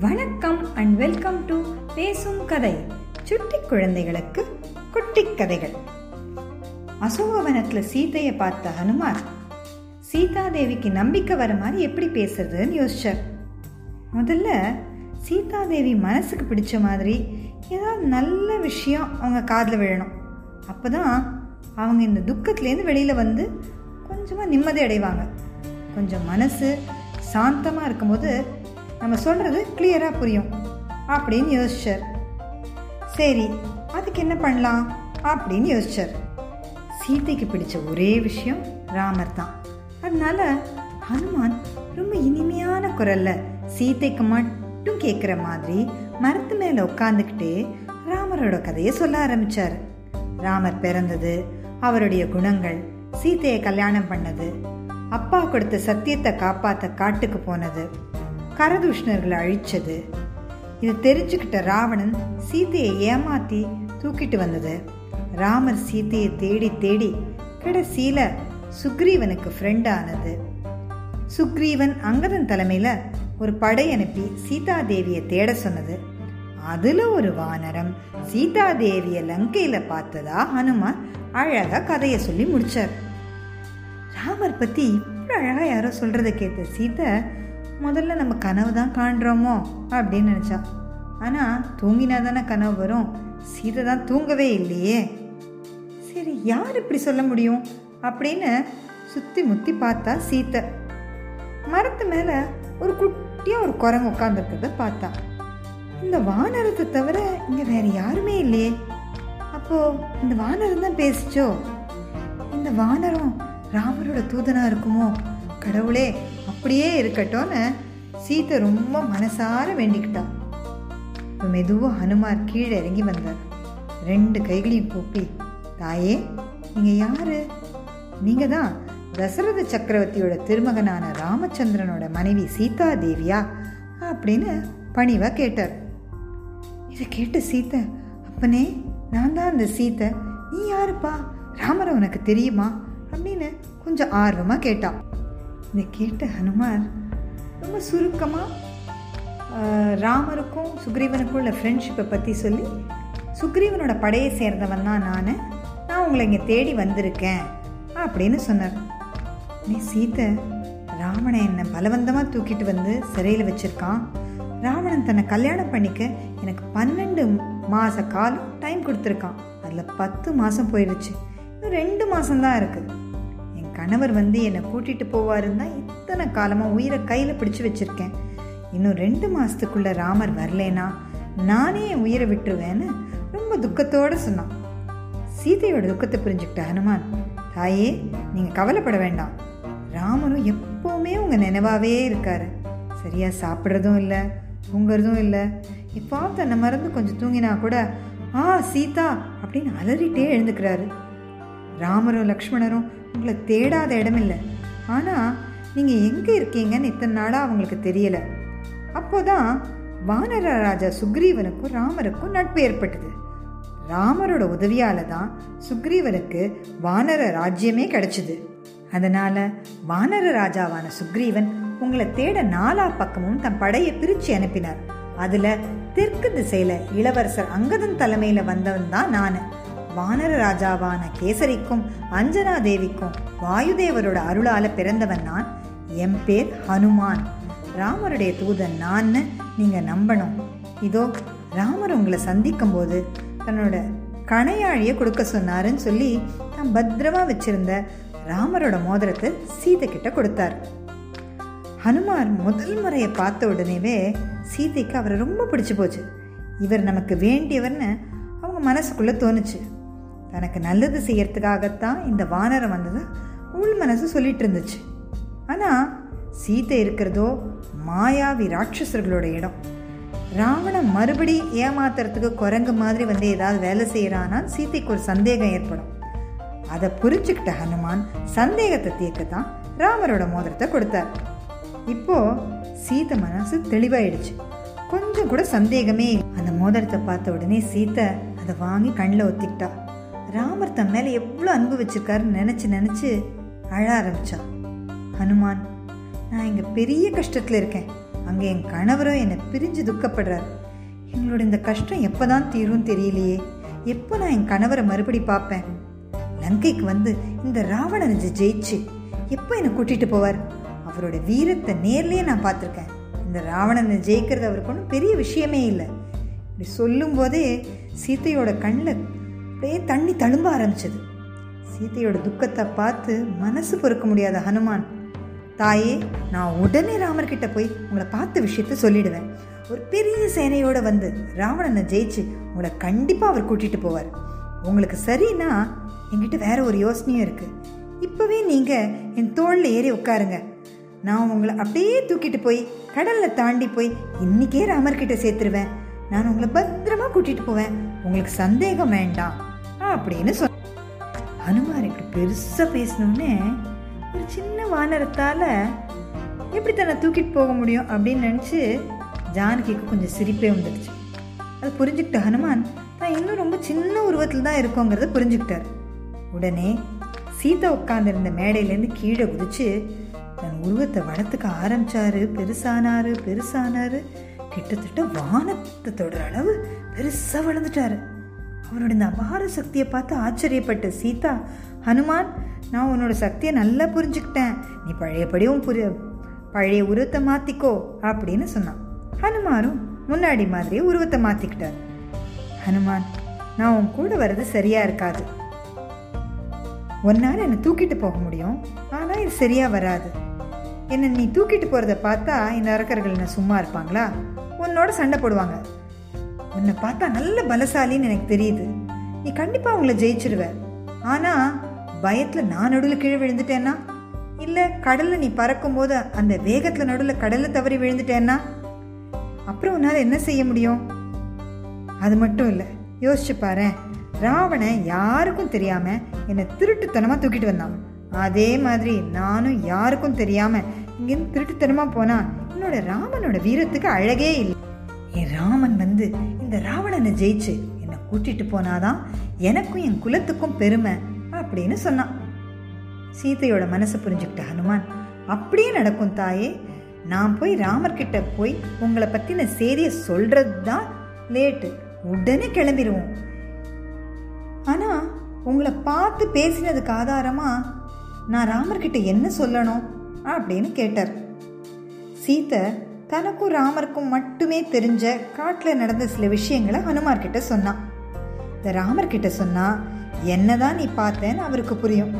வணக்கம் and welcome to பேசும் கதை. சுட்டி குழந்தைகளுக்கு குட்டி கதைகள். அசோகவனத்தில் சீதையை பார்த்த ஹனுமார் சீதாதேவிக்கு நம்பிக்கை வர மாதிரி எப்படி பேசுறதுன்னு யோசிச்சார். முதல்ல சீதாதேவி மனசுக்கு பிடிச்ச மாதிரி ஏதாவது நல்ல விஷயம் அவங்க காதில் விழணும். அப்போதான் அவங்க இந்த துக்கத்துலேருந்து வெளியில் வந்து கொஞ்சமாக நிம்மதி அடைவாங்க. கொஞ்சம் மனசு சாந்தமாக இருக்கும்போது நம்ம சொல்கிறது கிளியராக புரியும் அப்படின்னு யோசிச்சார். சரி அதுக்கு என்ன பண்ணலாம் அப்படின்னு யோசிச்சார். சீதைக்கு பிடிச்ச ஒரே விஷயம் ராமர் தான். அதனால ஹனுமான் ரொம்ப இனிமையான குரலில் சீதைக்கு மட்டும் கேட்குற மாதிரி மரத்து மேலே உட்காந்துக்கிட்டே ராமரோட கதையை சொல்ல ஆரம்பிச்சார். ராமர் பிறந்தது அவருடைய குணங்கள் சீதையை கல்யாணம் பண்ணது அப்பா கொடுத்த சத்தியத்தை காப்பாற்ற காட்டுக்கு போனது. கரதூஷ்ணர்களை அழிச்சது. இது தெரிஞ்சுக்கிட்ட ராவணன் சீதையை ஏமாத்தி தூக்கிட்டு வந்தது. ராமர் சீதையை தேடி தேடி கடைசியில சுக்ரீவனுக்கு ஃப்ரெண்ட் ஆனது. சுக்ரீவன் அங்கதன் தலைமையில் ஒரு படை அனுப்பி சீதாதேவியை தேட சொன்னது. அதில் ஒரு வானரம் சீதாதேவியை லங்கையில் பார்த்ததா ஹனுமான் அழகாக கதையை சொல்லி முடித்தார் ராமர் பற்றி இவ்வளோ அழகாக யாரோ சொல்கிறத கேட்ட சீதை முதல்ல நம்ம கனவு தான் காண்றோமோ அப்படின்னு நினச்சா. ஆனால் தூங்கினா தானே கனவு வரும். சீதை தான் தூங்கவே இல்லையே. சரி யார் இப்படி சொல்ல முடியும்? அப்படின்னு சுற்றி முத்தி பார்த்தா சீத்தை. மரத்து மேலே ஒரு குட்டியாக ஒரு குரங்கு உட்காந்துருக்கிறத பார்த்தா. இந்த வானரத்தை தவிர இங்கே வேறு யாருமே இல்லையே. அப்போது இந்த வானரம் தான் பேசிச்சோ? இந்த வானரம் ராமரோட தூதனாக இருக்குமோ? கடவுளே அப்படியே இருக்கட்டும்னு சீத்தை ரொம்ப மனசார வேண்டிக்கிட்டா. இப்போ மெதுவாக ஹனுமார் கீழே இறங்கி வந்தார். ரெண்டு கைகளையும் கூப்பி தாயே நீங்கள் யாரு? நீங்கள் தான் தசரத சக்கரவர்த்தியோட திருமகனான ராமச்சந்திரனோட மனைவி சீதா தேவியா அப்படின்னு பணிவா கேட்டார். இதை கேட்ட சீத்தை அப்பனே நான் தான் அந்த சீத்தை. நீ யாருப்பா? ராமரை உனக்கு தெரியுமா? அப்படின்னு கொஞ்சம் ஆர்வமாக கேட்டான் இதை கேட்ட ஹனுமார் ரொம்ப சுருக்கமாக ராமருக்கும் சுக்ரீவனுக்கும் உள்ள ஃப்ரெண்ட்ஷிப்பை பற்றி சொல்லி சுக்ரீவனோட படையை சேர்ந்தவன் தான் நான். நான் உங்களை இங்கே தேடி வந்திருக்கேன் அப்படின்னு சொன்னார். நீ சீத்தை ராவணன் என்னை பலவந்தமாக தூக்கிட்டு வந்து சிறையில் வச்சுருக்கான். ராவணன் தன்னை கல்யாணம் பண்ணிக்க எனக்கு பன்னெண்டு மாத காலம் டைம் கொடுத்துருக்கான். அதில் பத்து மாதம் போயிடுச்சு இன்னும் ரெண்டு மாதம்தான் இருக்குது கணவர் வந்து என்னை கூட்டிகிட்டு போவாருன்னு தான் இத்தனை காலமாக உயிரை கையில் பிடிச்சி வச்சுருக்கேன். இன்னும் ரெண்டு மாதத்துக்குள்ளே ராமர் வரலேனா நானே என் உயிரை விட்டுருவேன்னு ரொம்ப துக்கத்தோடு சொன்னான். சீதையோட துக்கத்தை புரிஞ்சுக்கிட்ட ஹனுமான் தாயே நீங்கள் கவலைப்பட வேண்டாம். ராமரும் எப்போவுமே உங்கள் நினைவாகவே இருக்கார். சரியாக சாப்பிட்றதும் இல்லை தூங்குறதும் இல்லை. இப்போ தன்னை மறந்து கொஞ்சம் தூங்கினா கூட ஆ சீதா அப்படின்னு அலறிட்டே எழுந்துக்கிறாரு. ராமரும் லக்ஷ்மணரும் உங்களை தேடாத இடம் இல்லை ஆனால் நீங்கள் எங்கே இருக்கீங்கன்னு இத்தனை நாளாக அவங்களுக்கு தெரியலை. அப்போதான் வானர ராஜா சுக்ரீவனுக்கும் ராமருக்கும் நட்பு ஏற்பட்டது. ராமரோட உதவியால் தான் சுக்ரீவனுக்கு வானர ராஜ்யமே கிடைச்சிது. அதனால் வானர ராஜாவான சுக்ரீவன் உங்களை தேட நாலா பக்கமும் தன் படையை பிரித்து அனுப்பினார். அதில் தெற்கு திசையில் இளவரசர் அங்கதன் தலைமையில் வந்தவன் தான் நான். வானர ராஜாவான கேசரிக்கும் அஞ்சனா தேவிக்கும் வாயுதேவரோட அருளால பிறந்தவன் நான். என் பேர் ஹனுமான். ராமருடைய தூதன் நான்னு நீங்க நம்பணும். இதோ ராமர் உங்களை சந்திக்கும் போது தன்னோட கணையாழியை கொடுக்க சொன்னாருன்னு சொல்லி தான் பத்திரமா வச்சிருந்த ராமரோட மோதிரத்தை சீதை கிட்ட கொடுத்தார். ஹனுமார் முதல் முறையை பார்த்த உடனேவே சீதைக்கு அவரை ரொம்ப பிடிச்சு போச்சு. இவர் நமக்கு வேண்டியவர்னு அவங்க மனசுக்குள்ள தோணுச்சு. தனக்கு நல்லது செய்யறதுக்காகத்தான் இந்த வானரம் வந்தது உள் மனசு சொல்லிட்டு இருந்துச்சு. ஆனால் சீத்தை இருக்கிறதோ மாயாவி ராட்சசர்களோட இடம். ராவணன் மறுபடி ஏமாத்துறதுக்கு குரங்கு மாதிரி வந்து ஏதாவது வேலை செய்கிறான்னா சீதைக்கு ஒரு சந்தேகம் ஏற்படும். அதை புரிஞ்சுக்கிட்ட ஹனுமான் சந்தேகத்தை தீர்க்கத்தான் ராமரோட மோதிரத்தை கொடுத்தார். இப்போ சீதை மனசு தெளிவாயிடுச்சு. கொஞ்சம் கூட சந்தேகமே அந்த மோதிரத்தை பார்த்த உடனே சீத்தை அதை வாங்கி கண்ணில் ஒத்திக்கிட்டா. ராமர் தன் மேலே எவ்வளோ அன்பு வச்சிருக்காருன்னு நினச்சி நினச்சி அழ ஆரம்பித்தான் ஹனுமான் நான் இங்கே பெரிய கஷ்டத்தில் இருக்கேன். அங்கே என் கணவரும் என்னை பிரிஞ்சு துக்கப்படுறார். எங்களோட இந்த கஷ்டம் எப்போ தான் தீரும் தெரியலையே. எப்போ நான் என் கணவரை மறுபடி பார்ப்பேன்? லங்கைக்கு வந்து இந்த ராவணனை ஜெயிச்சு எப்போ என்னை கூட்டிகிட்டு போவார்? அவரோட வீரத்தை நேர்லேயே நான் பார்த்துருக்கேன். இந்த ராவணனை ஜெயிக்கிறது அவருக்கு ஒன்றும் பெரிய விஷயமே இல்லை. இப்படி சொல்லும்போதே சீத்தையோட கண்ணில் அப்படியே தண்ணி தழும்ப ஆரம்பிச்சது. சீதையோட துக்கத்தை பார்த்து மனசு பொறுக்க முடியாத ஹனுமான் தாயே நான் உடனே ராமர்கிட்ட போய் உங்களை பார்த்த விஷயத்த சொல்லிடுவேன். ஒரு பெரிய சேனையோட வந்து ராவணனை ஜெயிச்சு உங்களை கண்டிப்பாக அவர் கூட்டிட்டு போவார். உங்களுக்கு சரின்னா என்கிட்ட வேற ஒரு யோசனையும் இருக்கு. இப்போவே நீங்கள் என் தோளில் ஏறி உட்காருங்க. நான் உங்களை அப்படியே தூக்கிட்டு போய் கடலில் தாண்டி போய் இன்னைக்கே ராமர்கிட்ட சேர்த்துருவேன். நான் உங்களை பத்திரமா கூட்டிட்டு போவேன். உங்களுக்கு சந்தேகம் வேண்டாம். அப்படின்னு சொன்ன ஹனுமார் இப்படி பெருசாக பேசினோடனே ஒரு சின்ன வானரத்தால் எப்படி தன்னை தூக்கிட்டு போக முடியும் அப்படின்னு நினச்சி ஜானகிக்கு கொஞ்சம் சிரிப்பே வந்துடுச்சு. அதை புரிஞ்சுக்கிட்ட ஹனுமான் தான் இன்னும் ரொம்ப சின்ன உருவத்தில் தான் இருக்கோங்கிறத புரிஞ்சுக்கிட்டார். உடனே சீதா உட்காந்துருந்த மேடையிலேருந்து கீழே குதிச்சு தன் உருவத்தை வளர்த்துக்க ஆரம்பிச்சாரு பெருசானாரு பெருசானாரு. கிட்டத்தட்ட வானத்தை தொடர அளவு பெருசாக வளர்ந்துட்டாரு. அவனோட இந்த அபார சக்தியை பார்த்து ஆச்சரியப்பட்ட சீதா ஹனுமான் நான் உன்னோட சக்தியை நல்லா புரிஞ்சுக்கிட்டேன். நீ பழையபடியும் புரிய பழைய உருவத்தை மாற்றிக்கோ அப்படின்னு சொன்னான். ஹனுமாரும் முன்னாடி மாதிரியே உருவத்தை மாற்றிக்கிட்டார் ஹனுமான் நான் உன் கூட வர்றது சரியா இருக்காது. ஒன்னால் என்னை தூக்கிட்டு போக முடியும். ஆனால் இது சரியா வராது. என்னை நீ தூக்கிட்டு போகிறத பார்த்தா இந்த அரக்கர்கள் என்ன சும்மா இருப்பாங்களா? உன்னோட சண்டை போடுவாங்க. உன்னை பார்த்தா நல்ல பலசாலின்னு எனக்கு தெரியுது. நீ கண்டிப்பாக அவங்கள ஜெயிச்சிடுவ ஆனால் பயத்தில் நான் நடுவில் கீழே விழுந்துட்டேன்னா? இல்லை கடலில் நீ பறக்கும்போது அந்த வேகத்தில் நடுவில் கடலில் தவறி விழுந்துட்டேன்னா? அப்புறம் உன்னால் என்ன செய்ய முடியும்? அது மட்டும் இல்லை யோசிச்சு பாரு. ராவணன் யாருக்கும் தெரியாமல் என்னை திருட்டுத்தனமாக தூக்கிட்டு வந்தான். அதே மாதிரி நானும் யாருக்கும் தெரியாம இங்கிருந்து திருட்டுத்தனமா போனா என்னோட ராமனோட வீரத்துக்கு அழகே இல்லை. என் ராமன் வந்து இந்த ராவணனை ஜெயிச்சு என்னை கூட்டிட்டு போனாதான் எனக்கும் என் குலத்துக்கும் பெருமை அப்படின்னு சொன்னான். சீதையோட மனசை புரிஞ்சுக்கிட்ட ஹனுமான் அப்படியே நடக்கும் தாயே. நான் போய் ராமர்கிட்ட போய் உங்களை பற்றின செய்தியை சொல்கிறது தான் லேட்டு. உடனே கிளம்பிடுவோம் ஆனால் உங்களை பார்த்து பேசினதுக்கு ஆதாரமா நான் ராமர்கிட்ட என்ன சொல்லணும் அப்படின்னு கேட்டார். சீதை தனக்கும் ராமருக்கும் மட்டுமே தெரிஞ்ச காட்டில் நடந்த சில விஷயங்களை ஹனுமார்கிட்ட சொன்னான். இந்த ராமர்கிட்ட சொன்னா என்னதான் நீ பார்த்தேன்னு அவருக்கு புரியும்.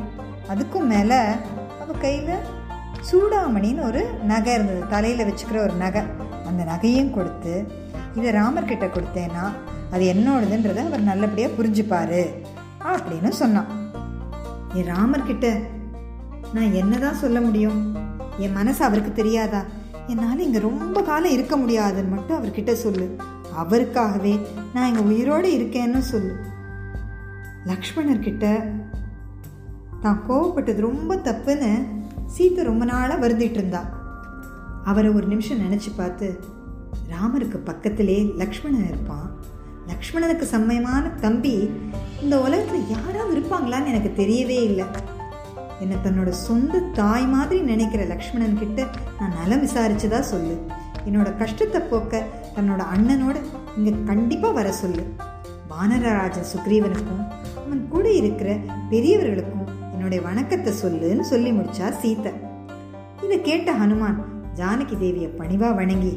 அதுக்கும் மேலே அவ கையில் சூடாமணின்னு ஒரு நகை இருந்தது. தலையில் வச்சுக்கிற ஒரு நகை. அந்த நகையும் கொடுத்து இதை ராமர்கிட்ட கொடுத்தேன்னா அது என்னோடதுன்றதை அவர் நல்லபடியாக புரிஞ்சுப்பாரு அப்படின்னு சொன்னான். என் ராமர்கிட்ட நான் என்னதான் சொல்ல முடியும்? என் மனசு அவருக்கு தெரியாதா? என்னால் இங்கே ரொம்ப காலம் இருக்க முடியாதுன்னு மட்டும் அவர்கிட்ட சொல்லு. அவருக்காகவே நான் இங்கே உயிரோடு இருக்கேன்னு சொல்லு. லக்ஷ்மணர்கிட்ட தான் கோவப்பட்டது ரொம்ப தப்புன்னு சீத்தை ரொம்ப நாளாக வருந்திட்டு இருந்தா. அவரை ஒரு நிமிஷம் நினச்சி பார்த்து ராமருக்கு பக்கத்திலே லக்ஷ்மணன் இருப்பான். லக்ஷ்மணனுக்கு செம்மையமான தம்பி இந்த உலகத்தில் யாராவது இருப்பாங்களான்னு எனக்கு தெரியவே இல்லை. என்னை தன்னோட சொந்த தாய் மாதிரி நினைக்கிற லக்ஷ்மணன் கிட்ட நான் நலம் விசாரிச்சதா சொல்லு. என்னோட கஷ்டத்தை போக்க தன்னோட அண்ணனோட இங்கே கண்டிப்பாக வர சொல்லு. வானரராஜன் சுக்ரீவனுக்கும் அவன் கூட இருக்கிற பெரியவர்களுக்கும் என்னுடைய வணக்கத்தை சொல்லுன்னு சொல்லி முடிச்சா சீதை இதை கேட்ட ஹனுமான் ஜானகி தேவியை பணிவாக வணங்கி.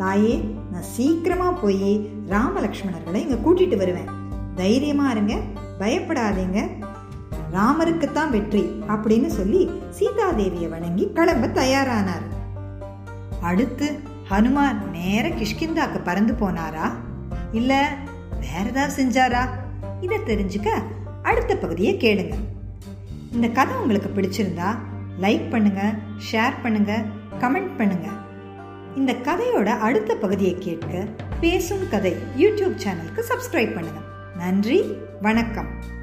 தாயே நான் சீக்கிரமாக போய் ராமலக்ஷ்மணர்களை இங்கே கூட்டிகிட்டு வருவேன். தைரியமாக இருங்க பயப்படாதீங்க. ராமருக்குத்தான் வெற்றி அப்படின்னு சொல்லி சீதாதேவியை வணங்கி கிளம்ப தயாரானார். அடுத்து ஹனுமான் நேர கிஷ்கிந்தாக்கு பறந்து போனாரா? இல்ல வேற ஏதாவது செஞ்சாரா? இதை தெரிஞ்சுக்க அடுத்த பகுதியை கேளுங்க. இந்த கதை உங்களுக்கு பிடிச்சிருந்தா லைக் பண்ணுங்க ஷேர் பண்ணுங்க கமெண்ட் பண்ணுங்க. இந்த கதையோட அடுத்த பகுதியை கேட்க பேசும் கதை யூடியூப் சேனலுக்கு சப்ஸ்கிரைப் பண்ணுங்க. நன்றி வணக்கம்.